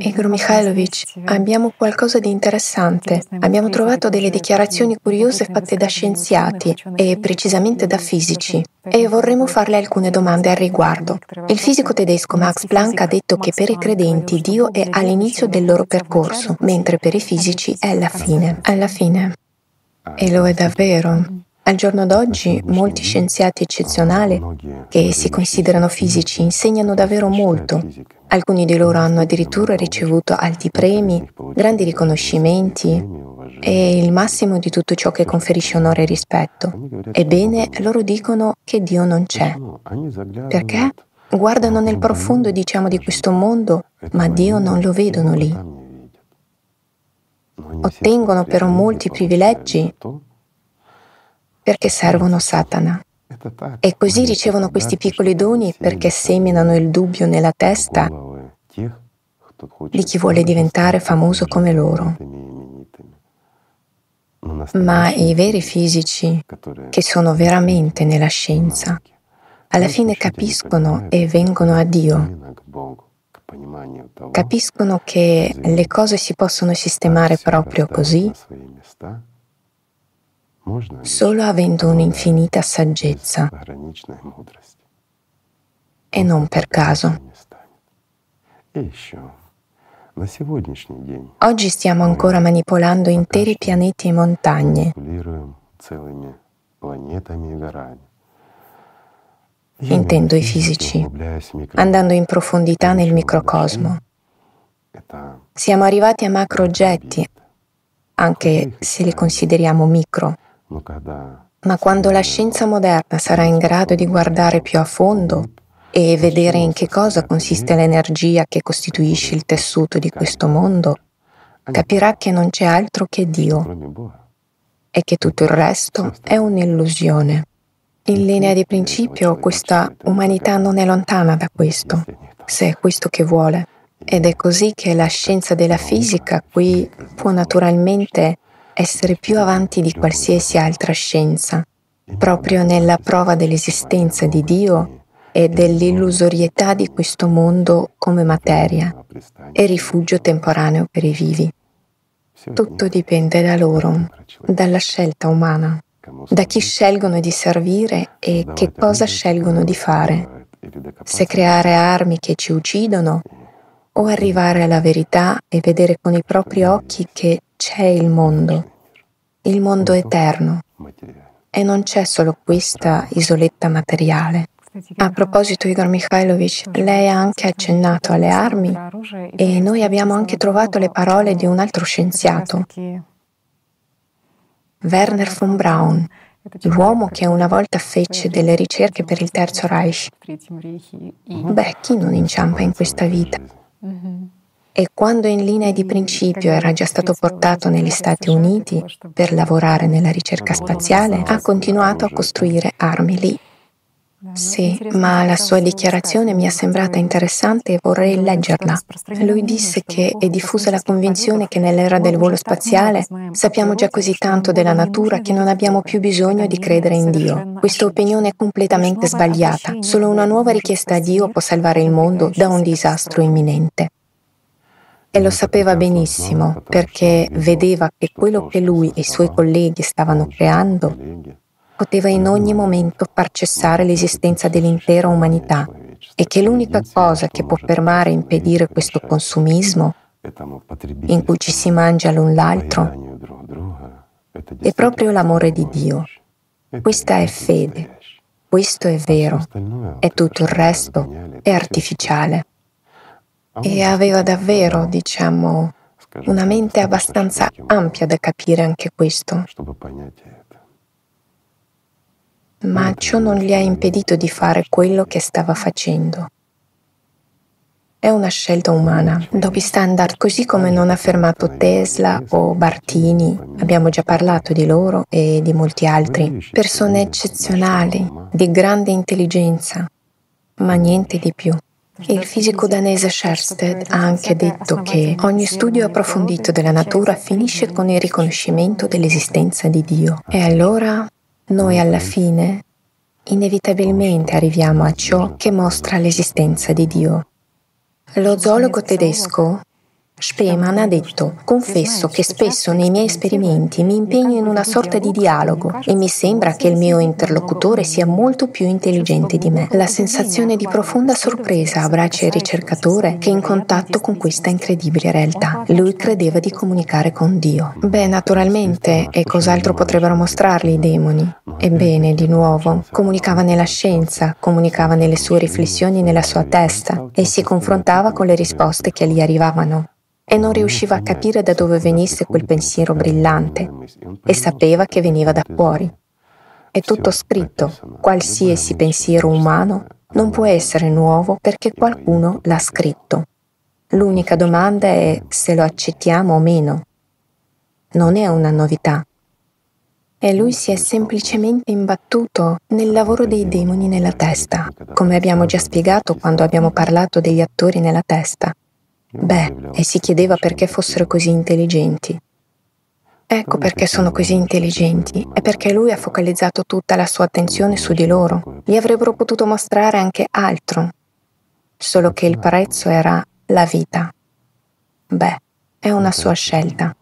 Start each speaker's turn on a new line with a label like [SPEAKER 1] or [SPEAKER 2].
[SPEAKER 1] Igor Mikhailovich, abbiamo qualcosa di interessante. Abbiamo trovato delle dichiarazioni curiose fatte da scienziati e precisamente da fisici e vorremmo farle alcune domande al riguardo. Il fisico tedesco Max Planck ha detto che per i credenti Dio è all'inizio del loro percorso, mentre per i fisici è alla fine. Alla fine. E lo è davvero. Al giorno d'oggi molti scienziati eccezionali che si considerano fisici insegnano davvero molto. Alcuni di loro hanno addirittura ricevuto alti premi, grandi riconoscimenti e il massimo di tutto ciò che conferisce onore e rispetto. Ebbene, loro dicono che Dio non c'è. Perché? Guardano nel profondo, diciamo, di questo mondo, ma Dio non lo vedono lì. Ottengono però molti privilegi perché servono Satana. E così ricevono questi piccoli doni perché seminano il dubbio nella testa di chi vuole diventare famoso come loro. Ma i veri fisici, che sono veramente nella scienza, alla fine capiscono e vengono a Dio. Capiscono che le cose si possono sistemare proprio così solo avendo un'infinita saggezza. e non per caso. Oggi stiamo ancora manipolando interi pianeti e montagne. Intendo i fisici, andando in profondità nel microcosmo. Siamo arrivati a macro oggetti, anche se li consideriamo micro. Ma quando la scienza moderna sarà in grado di guardare più a fondo e vedere in che cosa consiste l'energia che costituisce il tessuto di questo mondo, capirà che non c'è altro che Dio e che tutto il resto è un'illusione. In linea di principio questa umanità non è lontana da questo, se è questo che vuole. Ed è così che la scienza della fisica qui può naturalmente essere più avanti di qualsiasi altra scienza, proprio nella prova dell'esistenza di Dio e dell'illusorietà di questo mondo come materia e rifugio temporaneo per i vivi. Tutto dipende da loro, dalla scelta umana, da chi scelgono di servire e che cosa scelgono di fare, se creare armi che ci uccidono o arrivare alla verità e vedere con i propri occhi che c'è il mondo, il mondo eterno. E non c'è solo questa isoletta materiale. A proposito, Igor Mikhailovich, lei ha anche accennato alle armi e noi abbiamo anche trovato le parole di un altro scienziato, Werner von Braun, l'uomo che una volta fece delle ricerche per il Terzo Reich. Beh, chi non inciampa in questa vita? E quando in linea di principio era già stato portato negli Stati Uniti per lavorare nella ricerca spaziale, ha continuato a costruire armi lì. Sì, ma la sua dichiarazione mi è sembrata interessante e vorrei leggerla. Lui disse che è diffusa la convinzione che nell'era del volo spaziale sappiamo già così tanto della natura che non abbiamo più bisogno di credere in Dio. Questa opinione è completamente sbagliata. Solo una nuova richiesta a Dio può salvare il mondo da un disastro imminente. E lo sapeva benissimo perché vedeva che quello che lui e i suoi colleghi stavano creando poteva in ogni momento far cessare l'esistenza dell'intera umanità e che l'unica cosa che può fermare e impedire questo consumismo in cui ci si mangia l'un l'altro è proprio l'amore di Dio. Questa è fede, questo è vero. e tutto il resto è artificiale e aveva davvero, diciamo, una mente abbastanza ampia da capire anche questo. Ma ciò non gli ha impedito di fare quello che stava facendo. È una scelta umana, doppy standard, così come non ha fermato Tesla o Bartini, abbiamo già parlato di loro e di molti altri, persone eccezionali, di grande intelligenza, ma niente di più. Il fisico danese Schersted ha anche detto che ogni studio approfondito della natura finisce con il riconoscimento dell'esistenza di Dio. E allora noi alla fine inevitabilmente arriviamo a ciò che mostra l'esistenza di Dio. Lo zoologo tedesco Speman ha detto, confesso che spesso nei miei esperimenti mi impegno in una sorta di dialogo e mi sembra che il mio interlocutore sia molto più intelligente di me. La sensazione di profonda sorpresa abbraccia il ricercatore che è in contatto con questa incredibile realtà. Lui credeva di comunicare con Dio. Beh, naturalmente, e cos'altro potrebbero mostrargli i demoni? Ebbene, di nuovo, comunicava nella scienza, comunicava nelle sue riflessioni nella sua testa e si confrontava con le risposte che gli arrivavano e non riusciva a capire da dove venisse quel pensiero brillante e sapeva che veniva da fuori. È tutto scritto, qualsiasi pensiero umano non può essere nuovo perché qualcuno l'ha scritto. L'unica domanda è se lo accettiamo o meno. Non è una novità. E lui si è semplicemente imbattuto nel lavoro dei demoni nella testa, come abbiamo già spiegato quando abbiamo parlato degli attori nella testa. Beh, e si chiedeva perché fossero così intelligenti. Ecco perché sono così intelligenti, è perché lui ha focalizzato tutta la sua attenzione su di loro. Gli avrebbero potuto mostrare anche altro, solo che il prezzo era la vita. Beh, è una sua scelta.